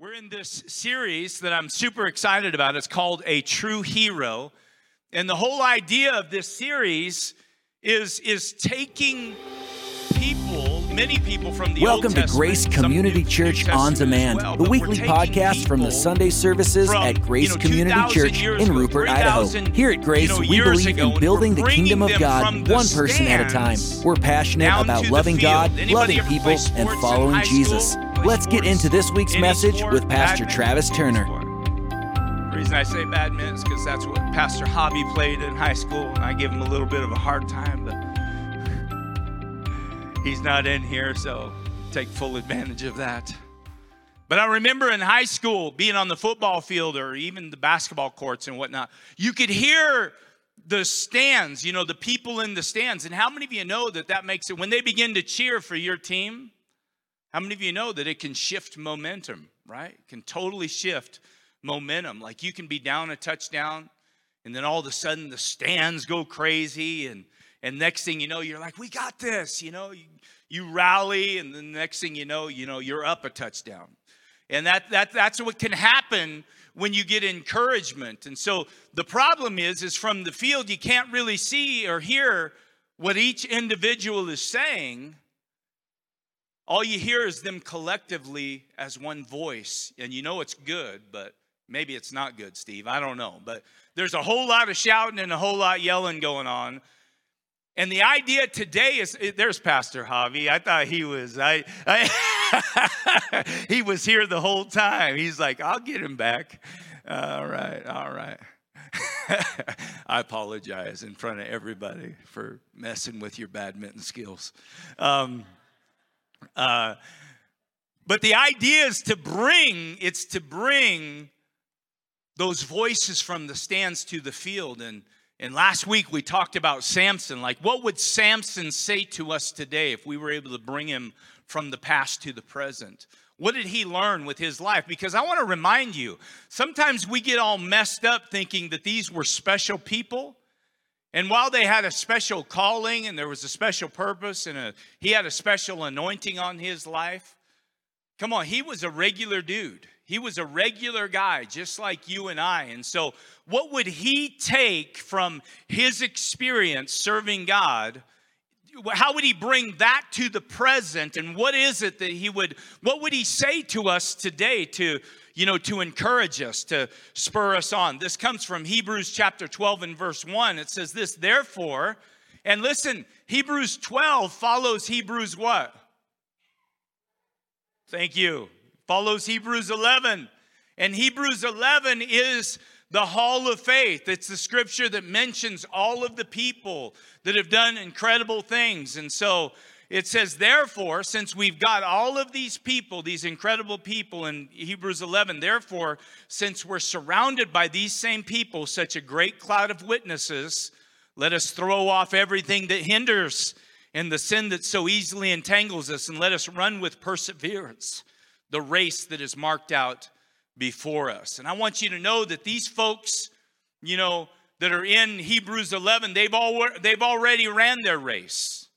We're in this series that I'm super excited about. It's called A True Hero. And the whole idea of this series is, is taking people, many people from the Welcome to Grace Community Church On Demand, well, the weekly podcast from the Sunday services from, at Grace you know, Community Church in Rupert, Idaho. Here at Grace, you know, we believe in building the kingdom of God one person at a time. We're passionate about loving God, loving people, and following Jesus. Let's get into this week's message with Pastor Travis Turner. The reason I say badminton is because that's what Pastor Javi played in high school, and I give him a little bit of a hard time, but he's not in here, so take full advantage of that. But I remember in high school being on the football field or even the basketball courts and whatnot, you could hear the stands, you know, the people in the stands. And how many of you know that that makes it when they begin to cheer for your team? How many of you know that it can shift momentum, right? It can totally shift momentum. Like you can be down a touchdown, and then all of a sudden the stands go crazy, and and next thing you know, you're like, we got this, you know, you, you rally, and the next thing you know, you know, you're up a touchdown. And that, that that's what can happen when you get encouragement. And so the problem is, is from the field, you can't really see or hear what each individual is saying all you hear is them collectively as one voice. And you know it's good, but maybe it's not good, Steve. I don't know. But there's a whole lot of shouting and a whole lot yelling going on. And the idea today is there's Pastor Javi. I thought he was I, I he was here the whole time. He's like, I'll get him back. All right, all right. I apologize in front of everybody for messing with your badminton skills. Um, uh, but the idea is to bring, it's to bring those voices from the stands to the field. And, and last week we talked about Samson. Like, what would Samson say to us today if we were able to bring him from the past to the present? What did he learn with his life? Because I want to remind you, sometimes we get all messed up thinking that these were special people. And while they had a special calling and there was a special purpose and a, he had a special anointing on his life, come on, he was a regular dude. He was a regular guy, just like you and I. And so, what would he take from his experience serving God? How would he bring that to the present? And what is it that he would, what would he say to us today to, you know, to encourage us, to spur us on. This comes from Hebrews chapter 12 and verse 1. It says this, therefore, and listen, Hebrews 12 follows Hebrews what? Thank you. Follows Hebrews 11. And Hebrews 11 is the hall of faith. It's the scripture that mentions all of the people that have done incredible things. And so it says, therefore, since we've got all of these people, these incredible people in Hebrews 11, therefore, since we're surrounded by these same people, such a great cloud of witnesses, let us throw off everything that hinders and the sin that so easily entangles us, and let us run with perseverance the race that is marked out before us. And I want you to know that these folks, you know, that are in Hebrews 11, they've, all, they've already ran their race.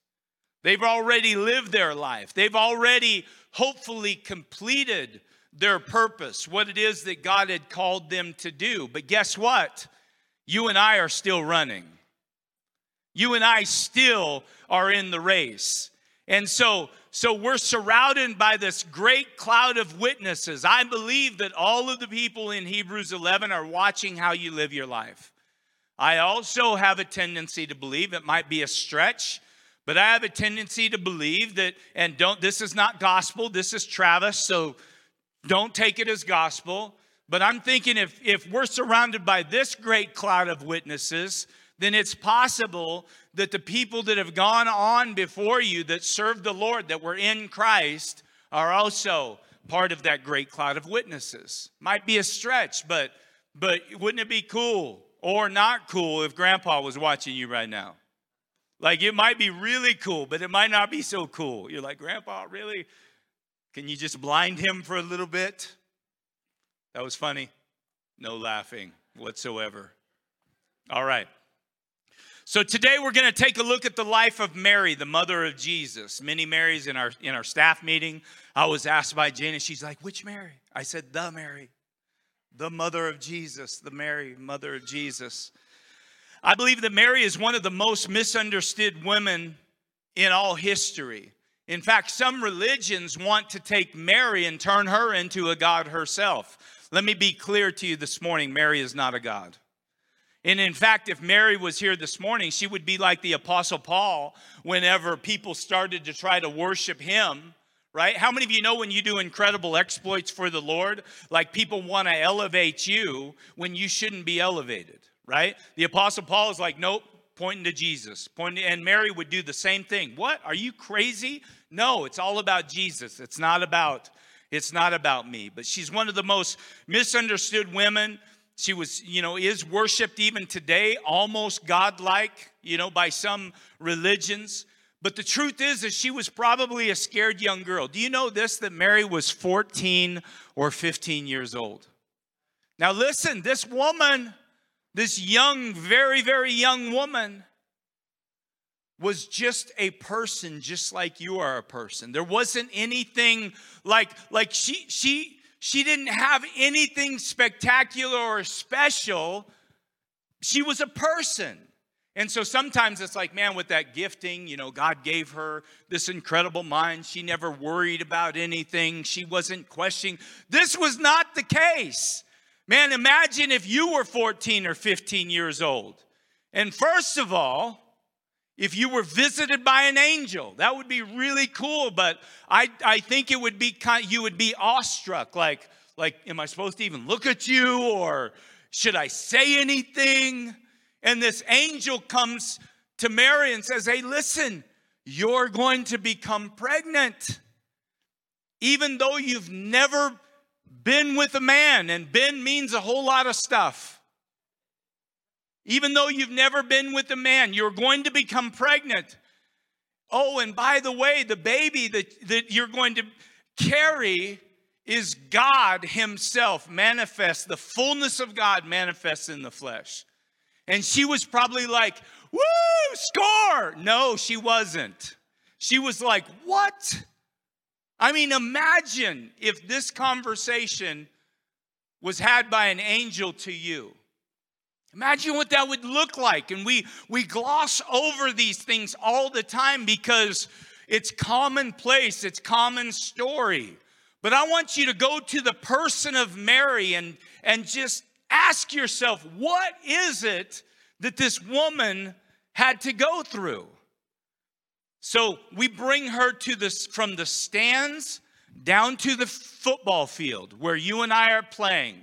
They've already lived their life. They've already hopefully completed their purpose, what it is that God had called them to do. But guess what? You and I are still running. You and I still are in the race. And so, so we're surrounded by this great cloud of witnesses. I believe that all of the people in Hebrews 11 are watching how you live your life. I also have a tendency to believe it might be a stretch but I have a tendency to believe that, and don't, this is not gospel, this is Travis, so don't take it as gospel. But I'm thinking if, if we're surrounded by this great cloud of witnesses, then it's possible that the people that have gone on before you that served the Lord, that were in Christ, are also part of that great cloud of witnesses. Might be a stretch, but but wouldn't it be cool or not cool if grandpa was watching you right now? Like it might be really cool, but it might not be so cool. You're like, Grandpa, really? Can you just blind him for a little bit? That was funny. No laughing whatsoever. All right. So today we're going to take a look at the life of Mary, the mother of Jesus. Many Marys in our in our staff meeting. I was asked by and she's like, "Which Mary?" I said, "The Mary, the mother of Jesus, the Mary, mother of Jesus." I believe that Mary is one of the most misunderstood women in all history. In fact, some religions want to take Mary and turn her into a god herself. Let me be clear to you this morning Mary is not a god. And in fact, if Mary was here this morning, she would be like the Apostle Paul whenever people started to try to worship him, right? How many of you know when you do incredible exploits for the Lord, like people want to elevate you when you shouldn't be elevated, right? The Apostle Paul is like, nope, pointing to Jesus. Pointing, and Mary would do the same thing. What? Are you crazy? No, it's all about Jesus. It's not about it's not about me. But she's one of the most misunderstood women she was, you know, is worshiped even today, almost godlike, you know, by some religions. But the truth is that she was probably a scared young girl. Do you know this that Mary was 14 or 15 years old? Now listen, this woman, this young, very, very young woman, was just a person just like you are a person. There wasn't anything like like she she she didn't have anything spectacular or special. She was a person. And so sometimes it's like, man, with that gifting, you know, God gave her this incredible mind. She never worried about anything. She wasn't questioning. This was not the case. Man, imagine if you were 14 or 15 years old. And first of all, if you were visited by an angel that would be really cool but i, I think it would be kind you would be awestruck like like am i supposed to even look at you or should i say anything? And this angel comes to mary and says hey listen you're going to become pregnant. Even though you've never been with a man and been means a whole lot of stuff even though you've never been with a man, you're going to become pregnant. Oh, and by the way, the baby that, that you're going to carry is God Himself manifest, the fullness of God manifests in the flesh. And she was probably like, woo, score. No, she wasn't. She was like, what? I mean, imagine if this conversation was had by an angel to you. Imagine what that would look like. And we, we gloss over these things all the time because it's commonplace, it's common story. But I want you to go to the person of Mary and, and just ask yourself, what is it that this woman had to go through? So we bring her to this from the stands down to the football field where you and I are playing.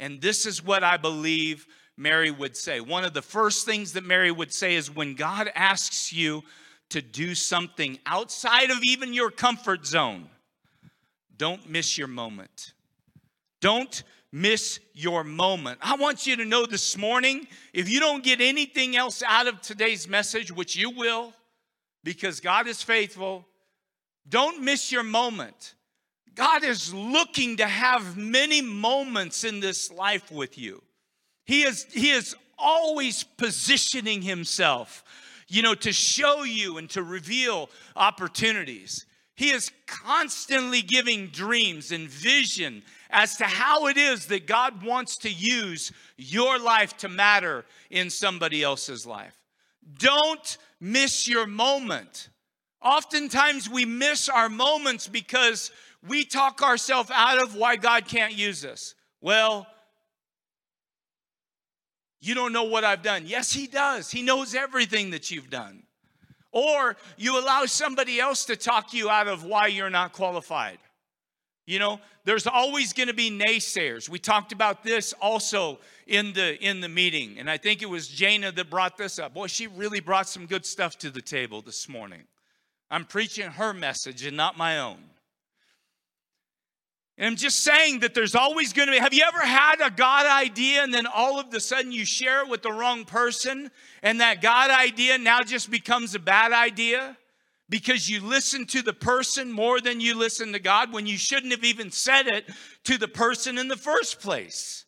And this is what I believe Mary would say. One of the first things that Mary would say is when God asks you to do something outside of even your comfort zone, don't miss your moment. Don't miss your moment. I want you to know this morning if you don't get anything else out of today's message, which you will, because God is faithful, don't miss your moment. God is looking to have many moments in this life with you. He is, he is always positioning himself, you know, to show you and to reveal opportunities. He is constantly giving dreams and vision as to how it is that God wants to use your life to matter in somebody else's life. Don't miss your moment. Oftentimes we miss our moments because we talk ourselves out of why God can't use us. Well, you don't know what I've done. Yes, He does. He knows everything that you've done. Or you allow somebody else to talk you out of why you're not qualified. You know, there's always going to be naysayers. We talked about this also in the in the meeting, and I think it was Jana that brought this up. Boy, she really brought some good stuff to the table this morning. I'm preaching her message and not my own. And I'm just saying that there's always going to be. Have you ever had a God idea and then all of a sudden you share it with the wrong person and that God idea now just becomes a bad idea because you listen to the person more than you listen to God when you shouldn't have even said it to the person in the first place?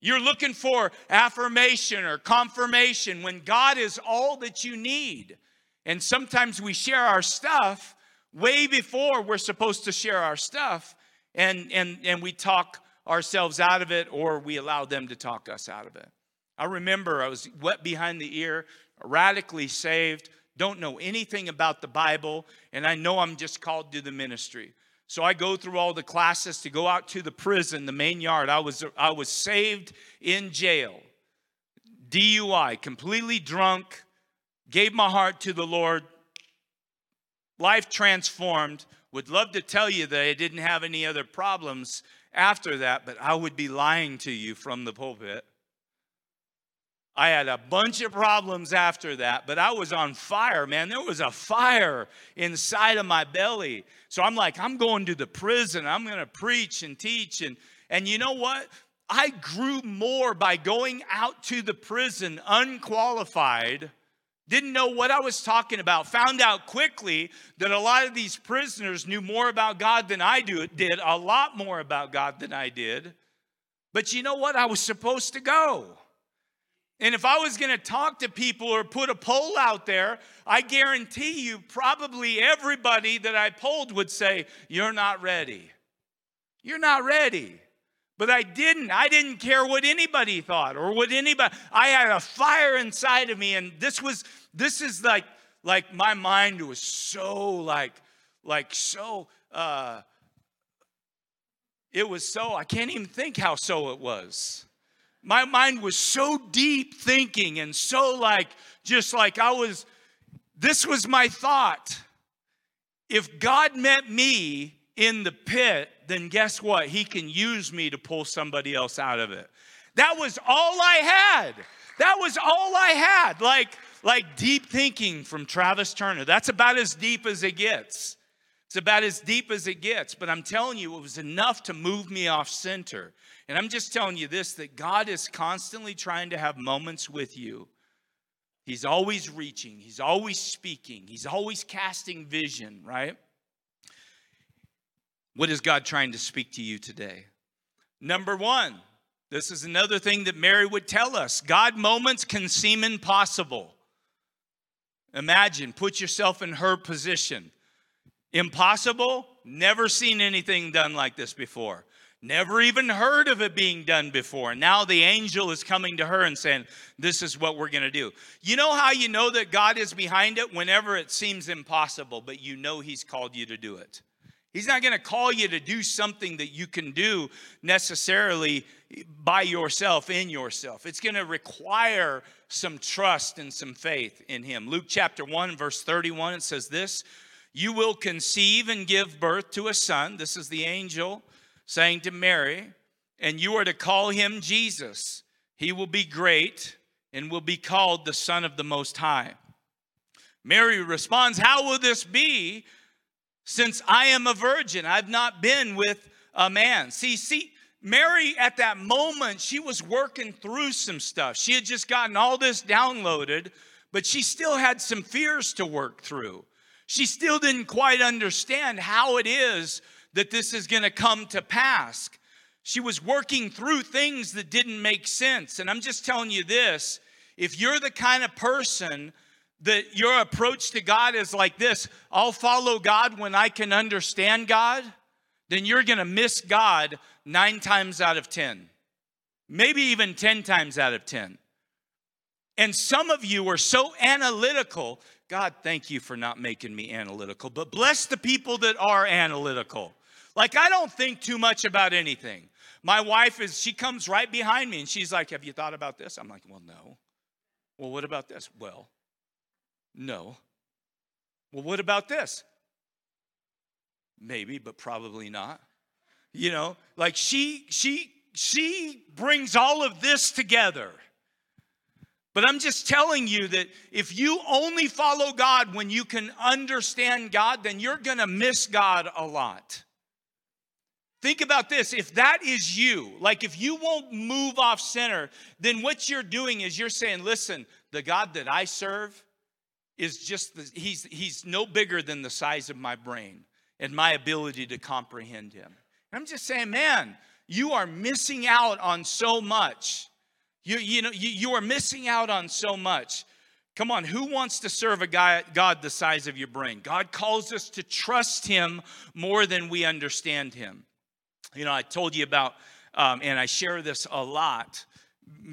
You're looking for affirmation or confirmation when God is all that you need. And sometimes we share our stuff way before we're supposed to share our stuff, and, and, and we talk ourselves out of it or we allow them to talk us out of it. I remember I was wet behind the ear, radically saved, don't know anything about the Bible, and I know I'm just called to the ministry. So I go through all the classes to go out to the prison, the main yard. I was, I was saved in jail, DUI, completely drunk, gave my heart to the Lord, life transformed. Would love to tell you that I didn't have any other problems after that, but I would be lying to you from the pulpit. I had a bunch of problems after that, but I was on fire, man. There was a fire inside of my belly. So I'm like, I'm going to the prison. I'm going to preach and teach. And, and you know what? I grew more by going out to the prison unqualified, didn't know what I was talking about, found out quickly that a lot of these prisoners knew more about God than I do, did, a lot more about God than I did. But you know what? I was supposed to go. And if I was going to talk to people or put a poll out there, I guarantee you probably everybody that I polled would say, You're not ready. You're not ready. But I didn't. I didn't care what anybody thought or what anybody. I had a fire inside of me, and this was this is like like my mind was so like like so uh it was so I can't even think how so it was my mind was so deep thinking and so like just like I was this was my thought. If God met me in the pit, then guess what? He can use me to pull somebody else out of it. That was all I had. That was all I had. Like like deep thinking from Travis Turner. That's about as deep as it gets. It's about as deep as it gets, but I'm telling you, it was enough to move me off center. And I'm just telling you this that God is constantly trying to have moments with you. He's always reaching, He's always speaking, He's always casting vision, right? What is God trying to speak to you today? Number one, this is another thing that Mary would tell us God moments can seem impossible. Imagine, put yourself in her position. Impossible? Never seen anything done like this before. Never even heard of it being done before. Now the angel is coming to her and saying, This is what we're going to do. You know how you know that God is behind it? Whenever it seems impossible, but you know He's called you to do it. He's not going to call you to do something that you can do necessarily by yourself, in yourself. It's going to require some trust and some faith in Him. Luke chapter 1, verse 31, it says this You will conceive and give birth to a son. This is the angel saying to Mary, and you are to call him Jesus. He will be great and will be called the Son of the Most High. Mary responds, How will this be since I am a virgin? I've not been with a man. See, see, Mary at that moment, she was working through some stuff. She had just gotten all this downloaded, but she still had some fears to work through. She still didn't quite understand how it is that this is going to come to pass. She was working through things that didn't make sense. And I'm just telling you this if you're the kind of person that your approach to God is like this I'll follow God when I can understand God, then you're going to miss God nine times out of 10, maybe even 10 times out of 10. And some of you are so analytical. God, thank you for not making me analytical, but bless the people that are analytical. Like, I don't think too much about anything. My wife is, she comes right behind me and she's like, Have you thought about this? I'm like, Well, no. Well, what about this? Well, no. Well, what about this? Maybe, but probably not. You know, like she, she, she brings all of this together. But I'm just telling you that if you only follow God when you can understand God, then you're going to miss God a lot. Think about this. If that is you, like if you won't move off center, then what you're doing is you're saying, listen, the God that I serve is just, the, he's, he's no bigger than the size of my brain and my ability to comprehend him. And I'm just saying, man, you are missing out on so much. You, you know, you, you are missing out on so much. Come on, who wants to serve a guy, God the size of your brain? God calls us to trust Him more than we understand Him. You know, I told you about, um, and I share this a lot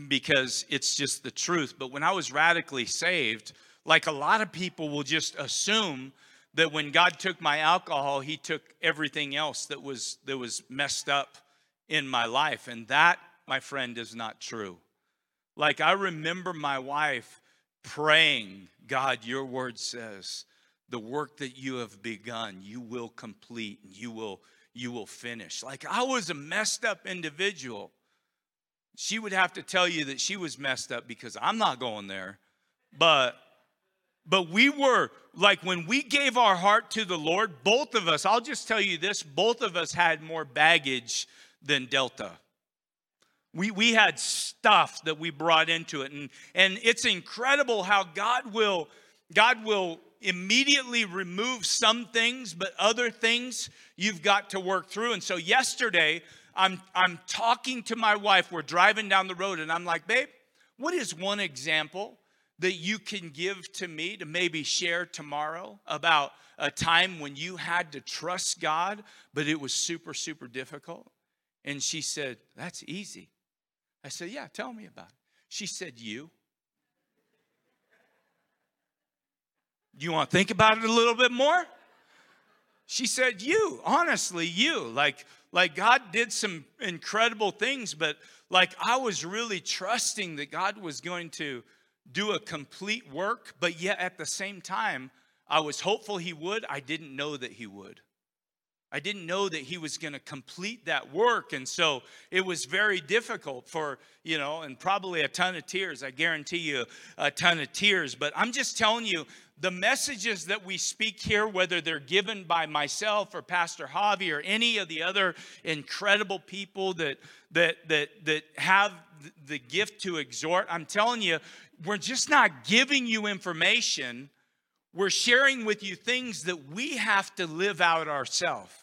because it's just the truth. But when I was radically saved, like a lot of people will just assume that when God took my alcohol, He took everything else that was that was messed up in my life, and that, my friend, is not true. Like I remember my wife praying, God, your word says, the work that you have begun, you will complete, and you will, you will finish. Like I was a messed up individual. She would have to tell you that she was messed up because I'm not going there. But but we were like when we gave our heart to the Lord, both of us, I'll just tell you this, both of us had more baggage than Delta. We, we had stuff that we brought into it. And, and it's incredible how God will, God will immediately remove some things, but other things you've got to work through. And so yesterday, I'm, I'm talking to my wife. We're driving down the road, and I'm like, babe, what is one example that you can give to me to maybe share tomorrow about a time when you had to trust God, but it was super, super difficult? And she said, That's easy. I said, Yeah, tell me about it. She said, You. Do you want to think about it a little bit more? She said, You, honestly, you. Like, like God did some incredible things, but like I was really trusting that God was going to do a complete work, but yet at the same time, I was hopeful He would. I didn't know that He would. I didn't know that he was going to complete that work. And so it was very difficult for, you know, and probably a ton of tears. I guarantee you a ton of tears. But I'm just telling you, the messages that we speak here, whether they're given by myself or Pastor Javi or any of the other incredible people that, that, that, that have the gift to exhort, I'm telling you, we're just not giving you information. We're sharing with you things that we have to live out ourselves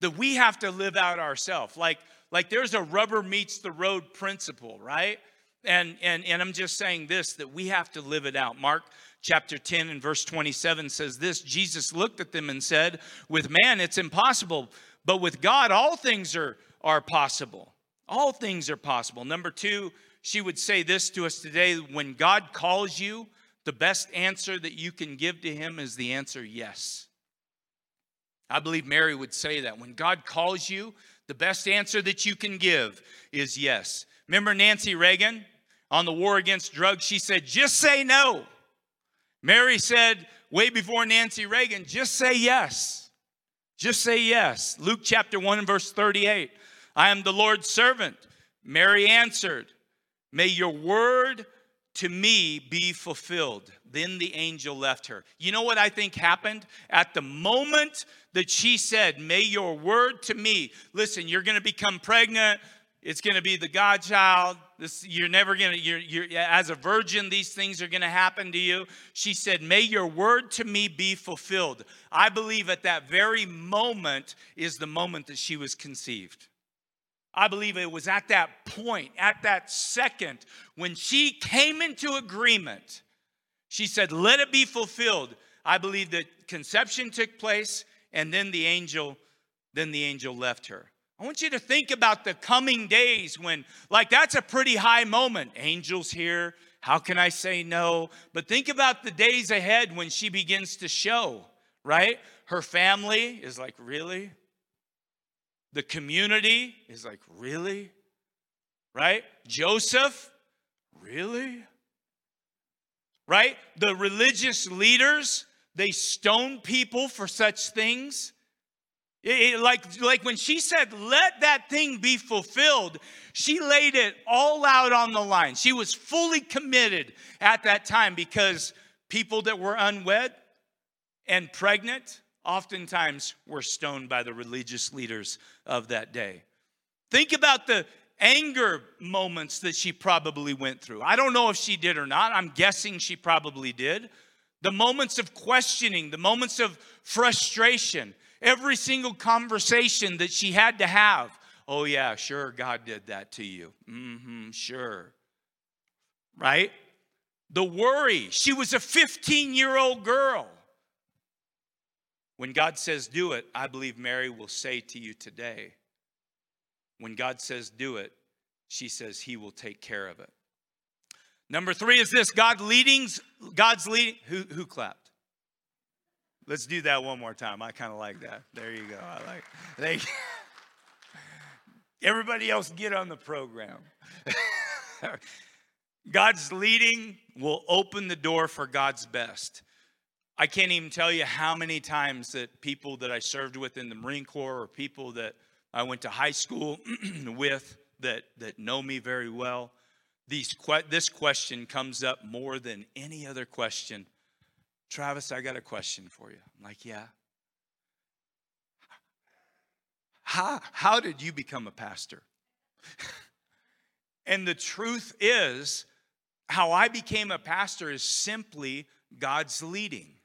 that we have to live out ourselves. Like, like there's a rubber meets the road principle, right? And, and, and I'm just saying this that we have to live it out. Mark chapter 10 and verse 27 says this Jesus looked at them and said, With man it's impossible, but with God all things are, are possible. All things are possible. Number two, she would say this to us today when God calls you, the best answer that you can give to him is the answer yes. I believe Mary would say that. When God calls you, the best answer that you can give is yes. Remember Nancy Reagan on the war against drugs? She said, just say no. Mary said, way before Nancy Reagan, just say yes. Just say yes. Luke chapter 1 and verse 38. I am the Lord's servant. Mary answered, May your word to me be fulfilled. Then the angel left her. You know what I think happened? At the moment that she said, May your word to me, listen, you're going to become pregnant. It's going to be the Godchild. This, you're never going to, you're, you're, as a virgin, these things are going to happen to you. She said, May your word to me be fulfilled. I believe at that very moment is the moment that she was conceived. I believe it was at that point, at that second, when she came into agreement, she said, Let it be fulfilled. I believe that conception took place, and then the angel, then the angel left her. I want you to think about the coming days when, like, that's a pretty high moment. Angels here. How can I say no? But think about the days ahead when she begins to show, right? Her family is like, Really? The community is like, really? Right? Joseph, really? Right? The religious leaders, they stone people for such things. It, it, like, like when she said, let that thing be fulfilled, she laid it all out on the line. She was fully committed at that time because people that were unwed and pregnant, oftentimes were stoned by the religious leaders of that day. Think about the anger moments that she probably went through. I don't know if she did or not. I'm guessing she probably did. The moments of questioning, the moments of frustration, every single conversation that she had to have Oh, yeah, sure, God did that to you. Mm-hmm, sure. Right? The worry. She was a 15 year old girl. When God says do it, I believe Mary will say to you today, when God says do it, she says he will take care of it. Number three is this God leadings, God's leading. Who, who clapped? Let's do that one more time. I kind of like that. There you go. I like. They, everybody else get on the program. God's leading will open the door for God's best. I can't even tell you how many times that people that I served with in the Marine Corps or people that I went to high school with that, that know me very well, these, this question comes up more than any other question. Travis, I got a question for you. I'm like, yeah. How, how did you become a pastor? and the truth is, how I became a pastor is simply God's leading.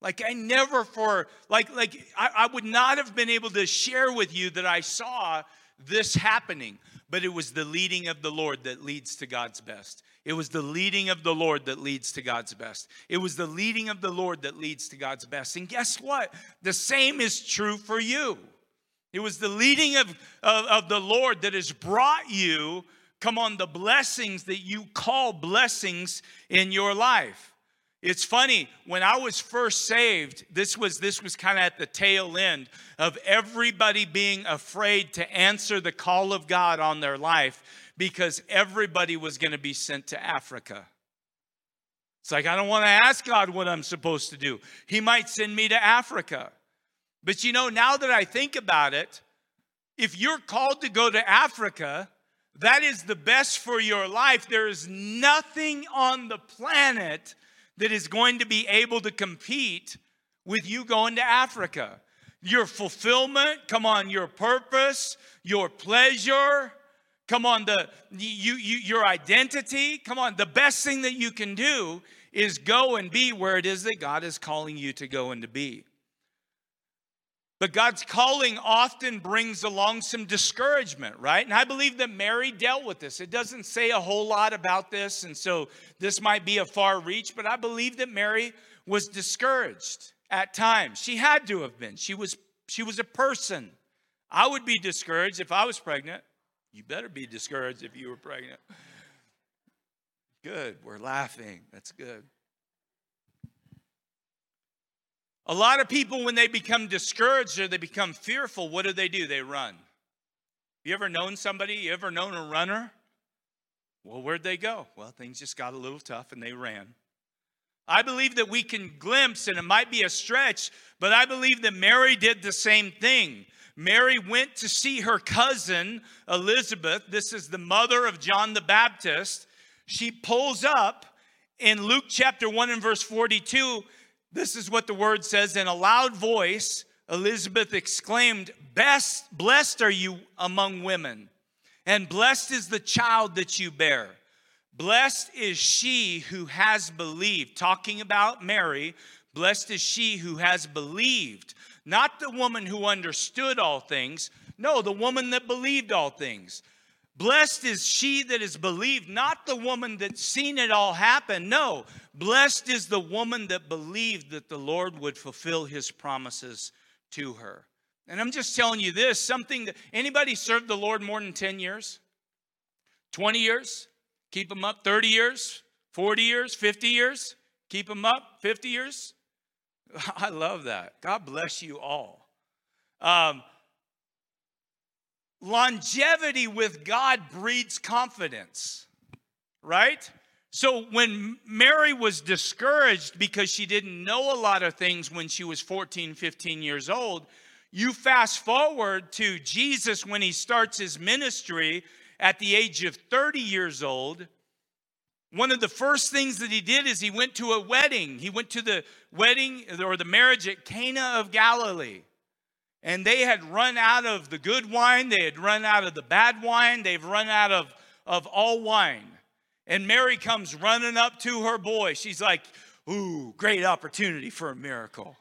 Like I never for like like I, I, would not have been able to share with you that I saw this happening, but it was the leading of the Lord that leads to God's best. It was the leading of the Lord that leads to God's best. It was the leading of the Lord that leads to God's best. And guess what? The same is true for you. It was the leading of, of, of the Lord that has brought you come on, the blessings that you call blessings in your life. It's funny, when I was first saved, this was this was kind of at the tail end of everybody being afraid to answer the call of God on their life because everybody was going to be sent to Africa. It's like I don't want to ask God what I'm supposed to do. He might send me to Africa. But you know, now that I think about it, if you're called to go to Africa, that is the best for your life. There is nothing on the planet that is going to be able to compete with you going to Africa. Your fulfillment, come on, your purpose, your pleasure, come on, the you, you your identity, come on, the best thing that you can do is go and be where it is that God is calling you to go and to be. But God's calling often brings along some discouragement, right? And I believe that Mary dealt with this. It doesn't say a whole lot about this, and so this might be a far reach, but I believe that Mary was discouraged at times. She had to have been. She was she was a person. I would be discouraged if I was pregnant. You better be discouraged if you were pregnant. Good. We're laughing. That's good. A lot of people, when they become discouraged or they become fearful, what do they do? They run. You ever known somebody? You ever known a runner? Well, where'd they go? Well, things just got a little tough and they ran. I believe that we can glimpse, and it might be a stretch, but I believe that Mary did the same thing. Mary went to see her cousin Elizabeth. This is the mother of John the Baptist. She pulls up in Luke chapter 1 and verse 42 this is what the word says in a loud voice. Elizabeth exclaimed, Best, Blessed are you among women, and blessed is the child that you bear. Blessed is she who has believed. Talking about Mary, blessed is she who has believed. Not the woman who understood all things, no, the woman that believed all things. Blessed is she that is believed, not the woman that's seen it all happen. No, blessed is the woman that believed that the Lord would fulfill his promises to her. And I'm just telling you this something that anybody served the Lord more than 10 years? 20 years? Keep them up. 30 years? 40 years? 50 years? Keep them up. 50 years? I love that. God bless you all. Um, longevity with God breeds confidence, right? So when Mary was discouraged because she didn't know a lot of things when she was 14, 15 years old, you fast forward to Jesus when he starts his ministry at the age of 30 years old. One of the first things that he did is he went to a wedding. He went to the wedding or the marriage at Cana of Galilee and they had run out of the good wine, they had run out of the bad wine, they've run out of, of all wine. And Mary comes running up to her boy. She's like, Ooh, great opportunity for a miracle.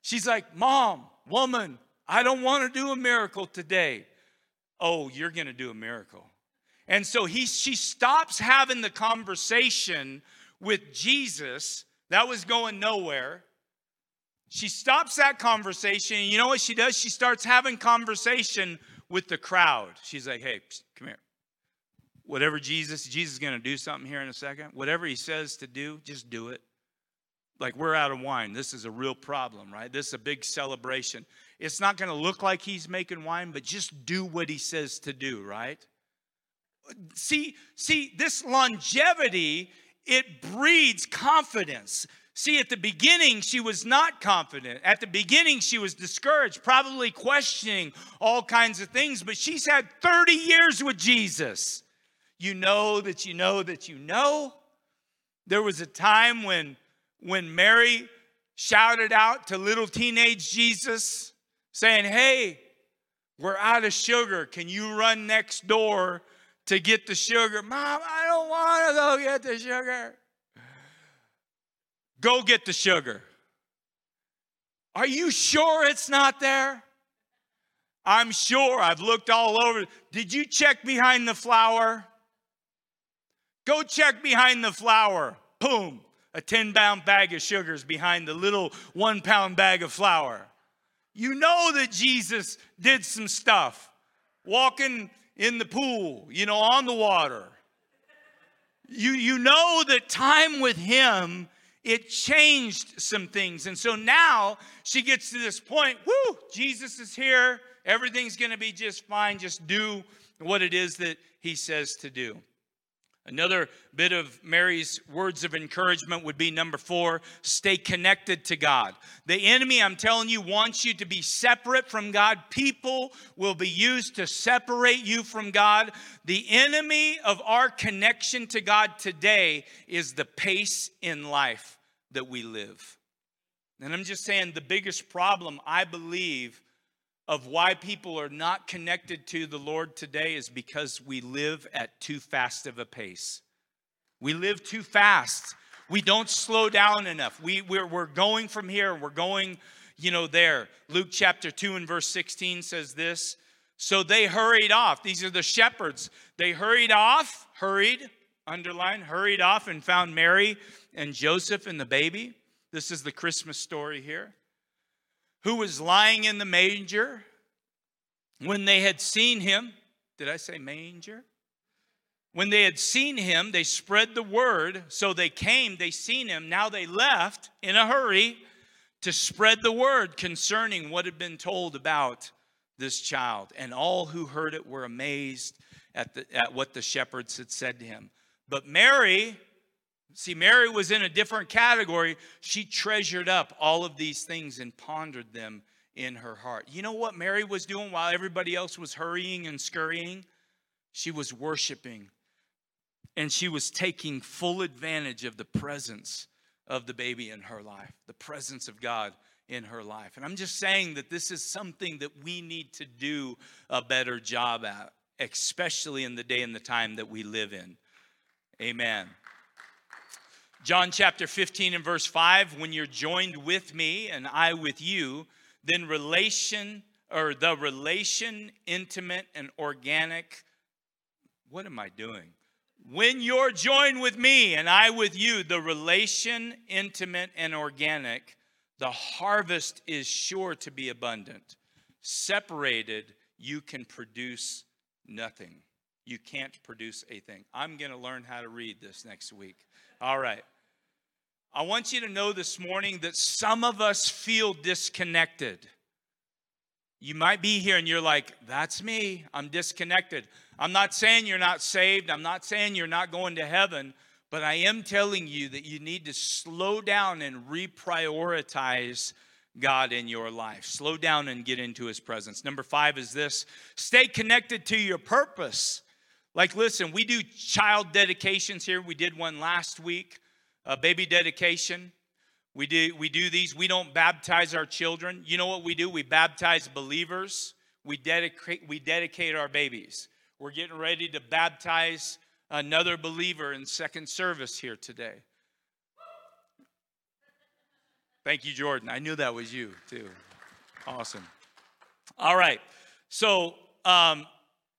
She's like, Mom, woman, I don't want to do a miracle today. oh, you're going to do a miracle. And so he, she stops having the conversation with Jesus. That was going nowhere. She stops that conversation. You know what she does? She starts having conversation with the crowd. She's like, hey, come here. Whatever Jesus, Jesus is going to do something here in a second. Whatever he says to do, just do it. Like we're out of wine. This is a real problem, right? This is a big celebration. It's not going to look like he's making wine, but just do what he says to do, right? See, see, this longevity, it breeds confidence. See, at the beginning, she was not confident. At the beginning, she was discouraged, probably questioning all kinds of things, but she's had 30 years with Jesus. You know that you know that you know. There was a time when, when Mary shouted out to little teenage Jesus, saying, Hey, we're out of sugar. Can you run next door to get the sugar? Mom, I don't want to go get the sugar. Go get the sugar. Are you sure it's not there? I'm sure. I've looked all over. Did you check behind the flour? Go check behind the flour. Boom. A 10 pound bag of sugars behind the little one pound bag of flour. You know that Jesus did some stuff. Walking in the pool, you know, on the water. You, you know that time with Him it changed some things. And so now she gets to this point whoo, Jesus is here. Everything's going to be just fine. Just do what it is that he says to do. Another bit of Mary's words of encouragement would be number four stay connected to God. The enemy, I'm telling you, wants you to be separate from God. People will be used to separate you from God. The enemy of our connection to God today is the pace in life that we live. And I'm just saying the biggest problem, I believe, of why people are not connected to the Lord today is because we live at too fast of a pace. We live too fast. We don't slow down enough. We, we're, we're going from here, we're going, you know, there. Luke chapter 2 and verse 16 says this. So they hurried off. These are the shepherds. They hurried off, hurried, underline, hurried off and found Mary and Joseph and the baby. This is the Christmas story here. Who was lying in the manger. When they had seen him, did I say manger? When they had seen him, they spread the word. So they came, they seen him. Now they left in a hurry to spread the word concerning what had been told about this child. And all who heard it were amazed at, the, at what the shepherds had said to him. But Mary See, Mary was in a different category. She treasured up all of these things and pondered them in her heart. You know what Mary was doing while everybody else was hurrying and scurrying? She was worshiping and she was taking full advantage of the presence of the baby in her life, the presence of God in her life. And I'm just saying that this is something that we need to do a better job at, especially in the day and the time that we live in. Amen. John chapter 15 and verse 5 when you're joined with me and I with you, then relation or the relation, intimate and organic. What am I doing? When you're joined with me and I with you, the relation, intimate and organic, the harvest is sure to be abundant. Separated, you can produce nothing. You can't produce a thing. I'm going to learn how to read this next week. All right. I want you to know this morning that some of us feel disconnected. You might be here and you're like, that's me. I'm disconnected. I'm not saying you're not saved. I'm not saying you're not going to heaven. But I am telling you that you need to slow down and reprioritize God in your life. Slow down and get into his presence. Number five is this stay connected to your purpose. Like, listen, we do child dedications here. We did one last week a baby dedication. We do, we do these. We don't baptize our children. You know what we do? We baptize believers. We dedicate, we dedicate our babies. We're getting ready to baptize another believer in second service here today. Thank you, Jordan. I knew that was you, too. Awesome. All right. So, um,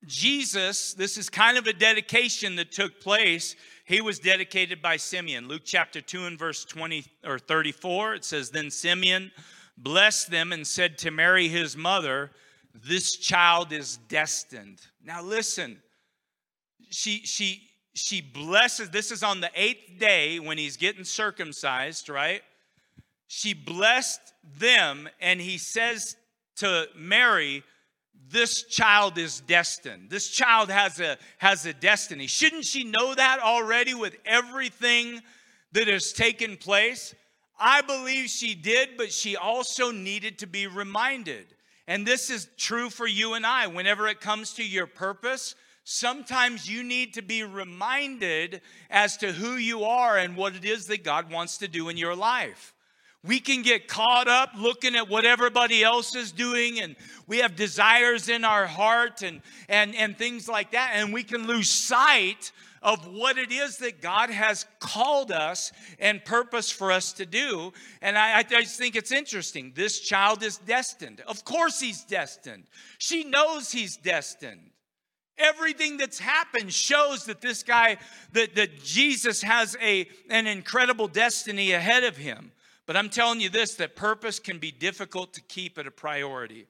Jesus, this is kind of a dedication that took place. He was dedicated by Simeon. Luke chapter 2 and verse 20 or 34, it says, Then Simeon blessed them and said to Mary, his mother, This child is destined. Now listen, she she she blesses, this is on the eighth day when he's getting circumcised, right? She blessed them, and he says to Mary, this child is destined. This child has a, has a destiny. Shouldn't she know that already with everything that has taken place? I believe she did, but she also needed to be reminded. And this is true for you and I. Whenever it comes to your purpose, sometimes you need to be reminded as to who you are and what it is that God wants to do in your life. We can get caught up looking at what everybody else is doing, and we have desires in our heart and, and, and things like that, and we can lose sight of what it is that God has called us and purpose for us to do. And I, I, just think it's interesting. This child is destined. Of course, he's destined. She knows he's destined. Everything that's happened shows that this guy, that, that Jesus has a, an incredible destiny ahead of him. But I'm telling you this that purpose can be difficult to keep at a priority.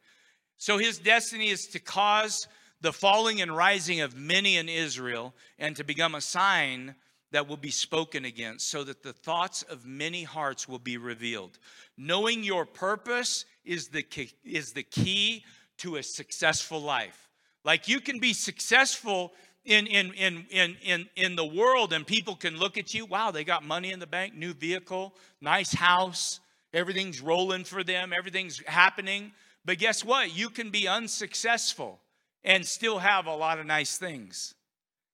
So his destiny is to cause the falling and rising of many in Israel and to become a sign that will be spoken against so that the thoughts of many hearts will be revealed. Knowing your purpose is the key, is the key to a successful life. Like you can be successful in, in, in, in, in, in the world and people can look at you wow they got money in the bank new vehicle nice house everything's rolling for them everything's happening. But guess what? You can be unsuccessful and still have a lot of nice things.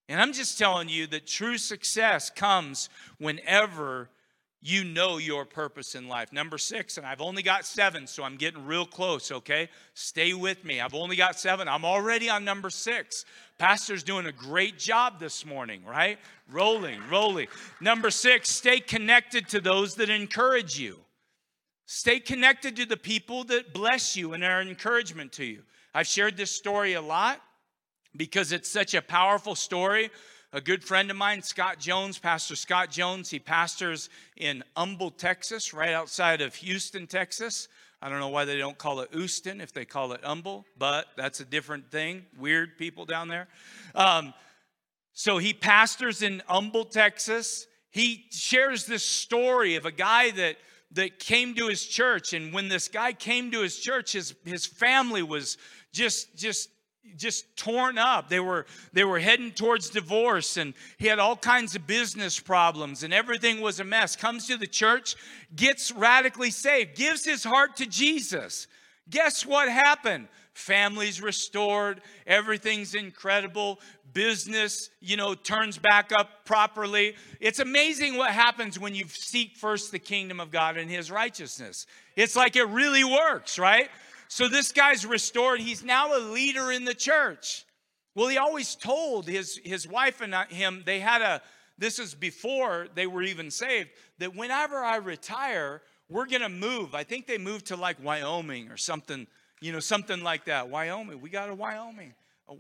And i'm just telling you that true success comes whenever you know your purpose in life. Number six, and I've only got seven, so I'm getting real close, okay? Stay with me. I've only got seven. I'm already on number six. Pastor's doing a great job this morning, right? Rolling, rolling. Number six, stay connected to those that encourage you. Stay connected to the people that bless you and are encouragement to you. I've shared this story a lot because it's such a powerful story a good friend of mine, Scott Jones, Pastor Scott Jones, he pastors in Humble, Texas, right outside of Houston, Texas. I don't know why they don't call it Houston if they call it Humble, but that's a different thing. Weird people down there. Um, so he pastors in Humble, Texas. He shares this story of a guy that that came to his church and when this guy came to his church his his family was just just just torn up. They were they were heading towards divorce and he had all kinds of business problems and everything was a mess. Comes to the church, gets radically saved, gives his heart to Jesus. Guess what happened? Families restored, everything's incredible, business, you know, turns back up properly. It's amazing what happens when you seek first the kingdom of God and his righteousness. It's like it really works, right? So this guy's restored. He's now a leader in the church. Well, he always told his, his wife and him, they had a, this is before they were even saved, that whenever I retire, we're going to move. I think they moved to like Wyoming or something, you know, something like that. Wyoming. We got a Wyoming. A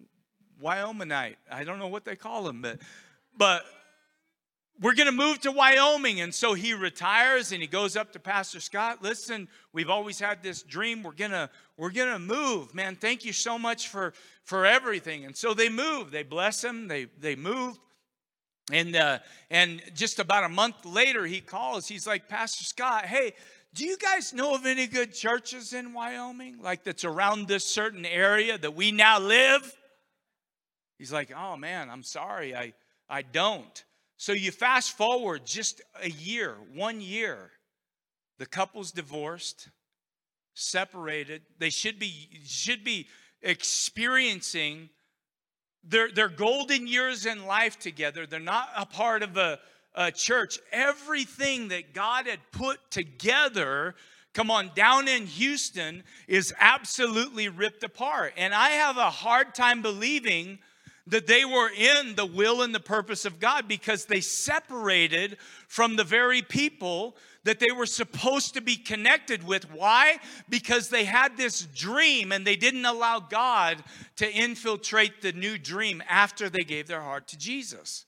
Wyomingite. I don't know what they call them, but, but we're going to move to Wyoming. And so he retires and he goes up to Pastor Scott. Listen, we've always had this dream. We're going to we're going to move. Man, thank you so much for for everything. And so they move. They bless him. They they move. And uh, and just about a month later he calls. He's like, "Pastor Scott, hey, do you guys know of any good churches in Wyoming like that's around this certain area that we now live?" He's like, "Oh man, I'm sorry. I I don't." So you fast forward just a year, one year, the couple's divorced, separated. They should be should be experiencing their, their golden years in life together. They're not a part of a, a church. Everything that God had put together, come on, down in Houston, is absolutely ripped apart. And I have a hard time believing that they were in the will and the purpose of God because they separated from the very people that they were supposed to be connected with. Why? Because they had this dream and they didn't allow God to infiltrate the new dream after they gave their heart to Jesus.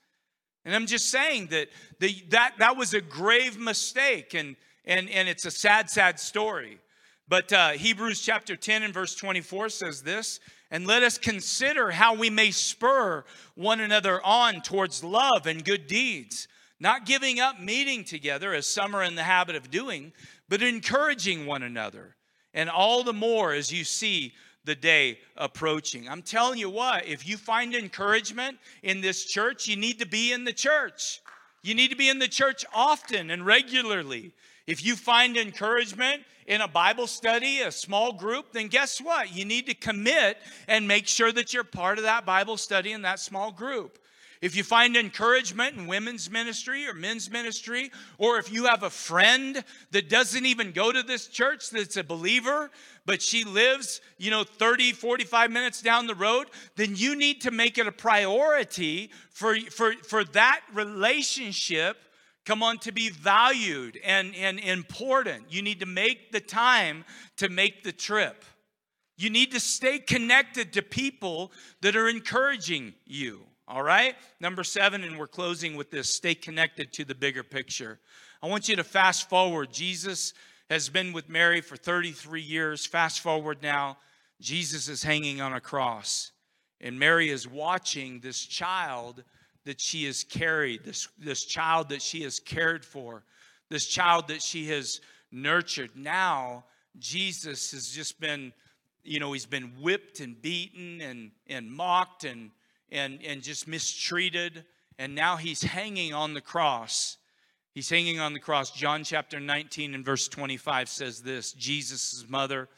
And I'm just saying that the, that, that was a grave mistake and, and, and it's a sad, sad story. But uh, Hebrews chapter 10 and verse 24 says this and let us consider how we may spur one another on towards love and good deeds, not giving up meeting together as some are in the habit of doing, but encouraging one another. And all the more as you see the day approaching. I'm telling you what, if you find encouragement in this church, you need to be in the church. You need to be in the church often and regularly. If you find encouragement in a Bible study, a small group, then guess what? You need to commit and make sure that you're part of that Bible study in that small group. If you find encouragement in women's ministry or men's ministry, or if you have a friend that doesn't even go to this church that's a believer, but she lives, you know, 30, 45 minutes down the road, then you need to make it a priority for, for, for that relationship come on to be valued and, and important. You need to make the time to make the trip. You need to stay connected to people that are encouraging you. All right? Number seven, and we're closing with this stay connected to the bigger picture. I want you to fast forward. Jesus has been with Mary for 33 years. Fast forward now, Jesus is hanging on a cross, and Mary is watching this child that she has carried, this, this child that she has cared for, this child that she has nurtured. Now, Jesus has just been, you know, he's been whipped and beaten and, and mocked and, and, and just mistreated. And now he's hanging on the cross. He's hanging on the cross. John chapter 19 and verse 25 says this Jesus' mother,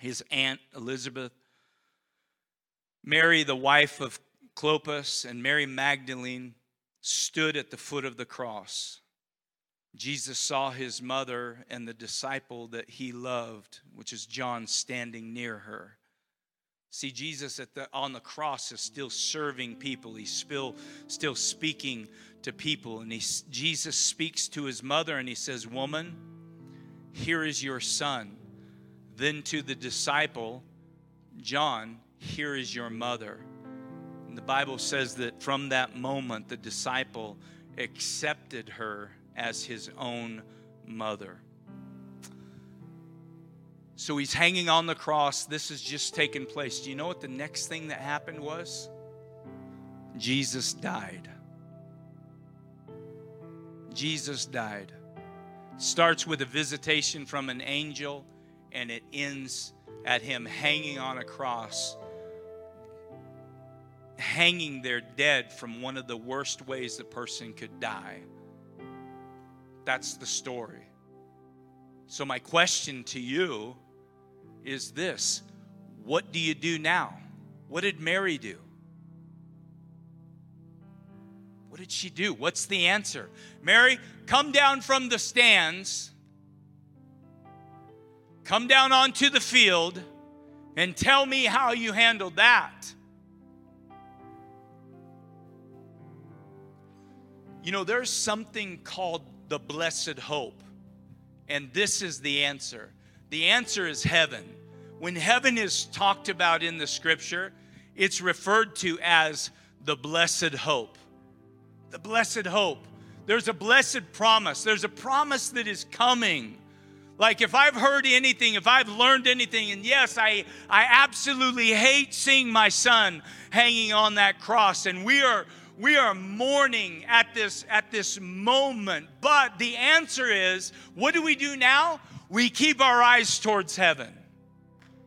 his aunt Elizabeth, Mary, the wife of Clopas and Mary Magdalene stood at the foot of the cross. Jesus saw his mother and the disciple that he loved, which is John, standing near her. See, Jesus at the, on the cross is still serving people. He's still, still speaking to people. And he, Jesus speaks to his mother and he says, Woman, here is your son. Then to the disciple, John, here is your mother. The Bible says that from that moment, the disciple accepted her as his own mother. So he's hanging on the cross. This has just taken place. Do you know what the next thing that happened was? Jesus died. Jesus died. Starts with a visitation from an angel and it ends at him hanging on a cross hanging there dead from one of the worst ways the person could die. That's the story. So, my question to you is this What do you do now? What did Mary do? What did she do? What's the answer? Mary, come down from the stands, come down onto the field, and tell me how you handled that. You know, there's something called the blessed hope. And this is the answer. The answer is heaven. When heaven is talked about in the scripture, it's referred to as the blessed hope. The blessed hope. There's a blessed promise. There's a promise that is coming. Like if I've heard anything, if I've learned anything, and yes, I, I absolutely hate seeing my son hanging on that cross, and we are we are mourning at this at this moment. But the answer is what do we do now? We keep our eyes towards heaven.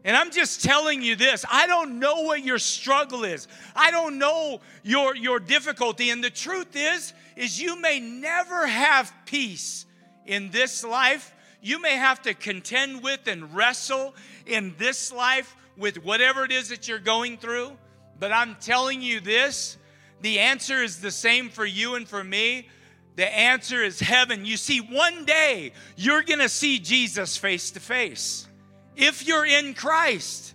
And i'm just telling you this i don't know what your struggle is. I don't know your your difficulty. And the truth is is you may never have peace in this life. You may have to contend with and wrestle in this life with whatever it is that you're going through. But i'm telling you this the answer is the same for you and for me. The answer is heaven. You see, one day you're going to see Jesus face to face. If you're in Christ,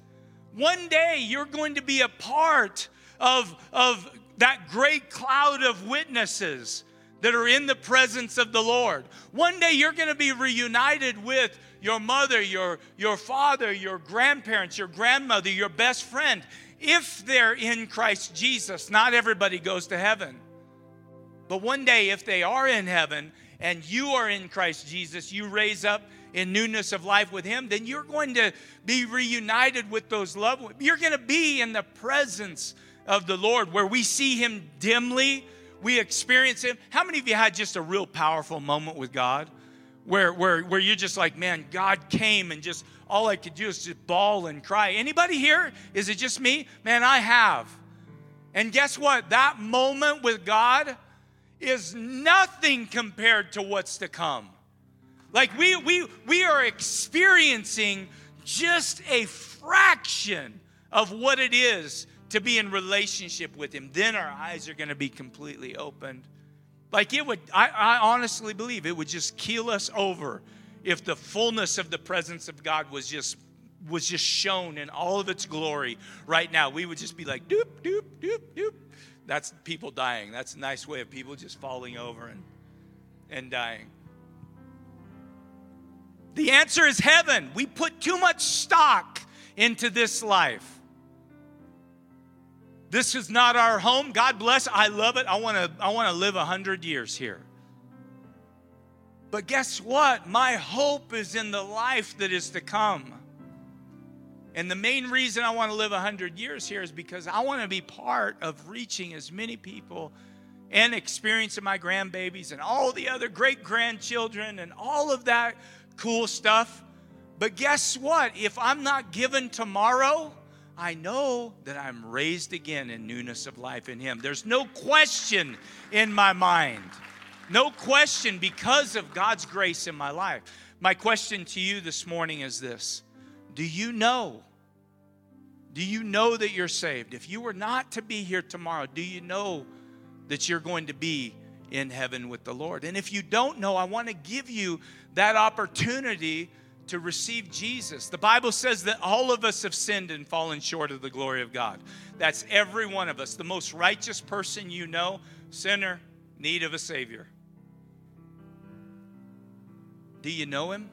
one day you're going to be a part of, of that great cloud of witnesses that are in the presence of the Lord. One day you're going to be reunited with your mother, your, your father, your grandparents, your grandmother, your best friend. If they're in Christ Jesus, not everybody goes to heaven. But one day, if they are in heaven and you are in Christ Jesus, you raise up in newness of life with Him, then you're going to be reunited with those loved ones. You're going to be in the presence of the Lord where we see Him dimly, we experience Him. How many of you had just a real powerful moment with God? Where, where, where you're just like, man, God came and just all I could do is just bawl and cry. Anybody here? Is it just me? Man, I have. And guess what? That moment with God is nothing compared to what's to come. Like we we we are experiencing just a fraction of what it is to be in relationship with him. Then our eyes are going to be completely opened. Like it would I, I honestly believe it would just keel us over if the fullness of the presence of God was just was just shown in all of its glory right now. We would just be like doop doop doop doop that's people dying. That's a nice way of people just falling over and, and dying. The answer is heaven. We put too much stock into this life. This is not our home. God bless. I love it. I want to I want to live a 100 years here. But guess what? My hope is in the life that is to come. And the main reason I want to live 100 years here is because I want to be part of reaching as many people and experiencing my grandbabies and all the other great grandchildren and all of that cool stuff. But guess what? If I'm not given tomorrow, I know that I'm raised again in newness of life in Him. There's no question in my mind. No question because of God's grace in my life. My question to you this morning is this Do you know do you know that you're saved? If you were not to be here tomorrow, do you know that you're going to be in heaven with the Lord? And if you don't know, I want to give you that opportunity to receive Jesus. The Bible says that all of us have sinned and fallen short of the glory of God. That's every one of us. The most righteous person you know, sinner, need of a Savior. Do you know Him?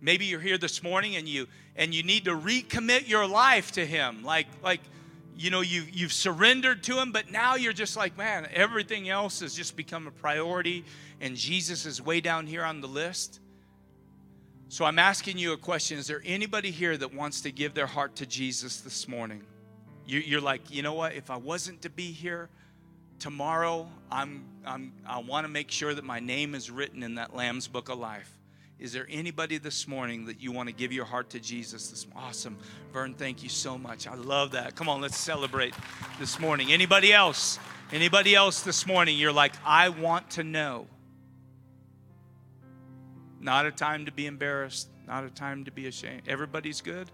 Maybe you're here this morning and you and you need to recommit your life to him. Like like you know you you've surrendered to him, but now you're just like, man, everything else has just become a priority and Jesus is way down here on the list. So I'm asking you a question. Is there anybody here that wants to give their heart to Jesus this morning? You, are like, you know what? If I wasn't to be here tomorrow, I'm, I'm, I want to make sure that my name is written in that Lamb's Book of Life. Is there anybody this morning that you want to give your heart to Jesus? This morning? awesome, Vern. Thank you so much. I love that. Come on, let's celebrate this morning. Anybody else? Anybody else this morning? You're like, I want to know. Not a time to be embarrassed. Not a time to be ashamed. Everybody's good.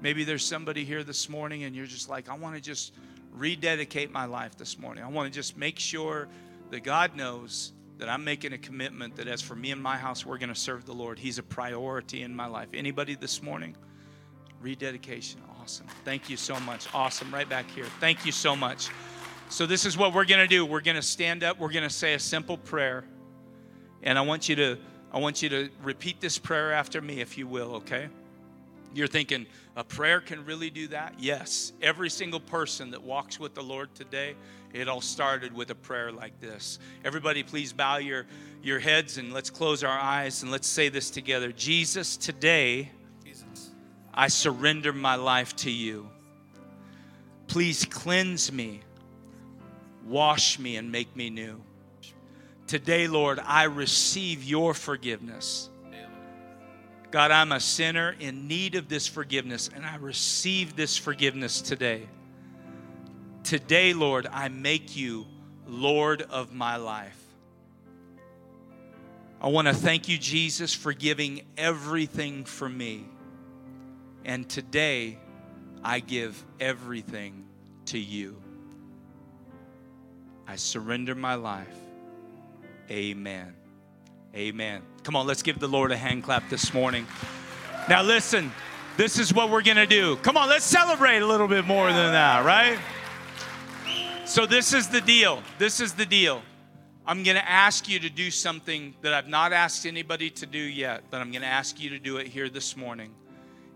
Maybe there's somebody here this morning, and you're just like, I want to just rededicate my life this morning. I want to just make sure that God knows that I'm making a commitment that as for me and my house, we're going to serve the Lord. He's a priority in my life. Anybody this morning? Rededication. Awesome. Thank you so much. Awesome. Right back here. Thank you so much. So, this is what we're going to do. We're going to stand up. We're going to say a simple prayer. And I want you to I want you to repeat this prayer after me if you will, okay? You're thinking, a prayer can really do that? Yes. Every single person that walks with the Lord today, it all started with a prayer like this. Everybody, please bow your, your heads and let's close our eyes and let's say this together. Jesus, today, Jesus. I surrender my life to you. Please cleanse me, wash me, and make me new. Today, Lord, I receive your forgiveness. God, I'm a sinner in need of this forgiveness, and I receive this forgiveness today. Today, Lord, I make you Lord of my life. I want to thank you, Jesus, for giving everything for me. And today, I give everything to you. I surrender my life. Amen. Amen. Come on, let's give the Lord a hand clap this morning. Now, listen, This is what we're going to do. Come on, let's celebrate a little bit more than that, right? So, this is the deal. This is the deal. I'm going to ask you to do something that I've not asked anybody to do yet, but I'm going to ask you to do it here this morning.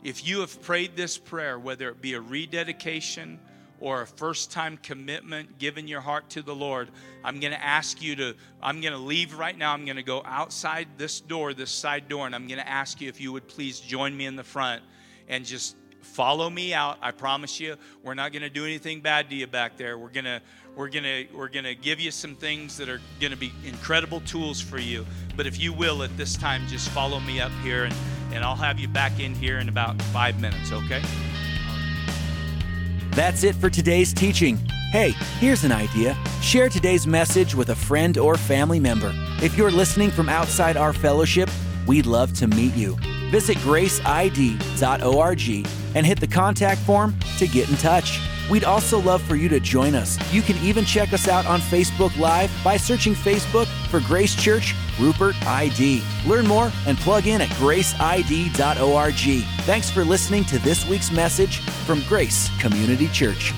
If you have prayed this prayer, whether it be a rededication or a first time commitment, giving your heart to the Lord, I'm going to ask you to, I'm going to leave right now. I'm going to go outside this door, this side door, and I'm going to ask you if you would please join me in the front and just follow me out. I promise you, we're not going to do anything bad to you back there. We're going to we're going to we're going to give you some things that are going to be incredible tools for you. But if you will at this time just follow me up here and and I'll have you back in here in about 5 minutes, okay? That's it for today's teaching. Hey, here's an idea. Share today's message with a friend or family member. If you're listening from outside our fellowship, we'd love to meet you. Visit graceid.org and hit the contact form to get in touch. We'd also love for you to join us. You can even check us out on Facebook Live by searching Facebook for Grace Church Rupert ID. Learn more and plug in at graceid.org. Thanks for listening to this week's message from Grace Community Church.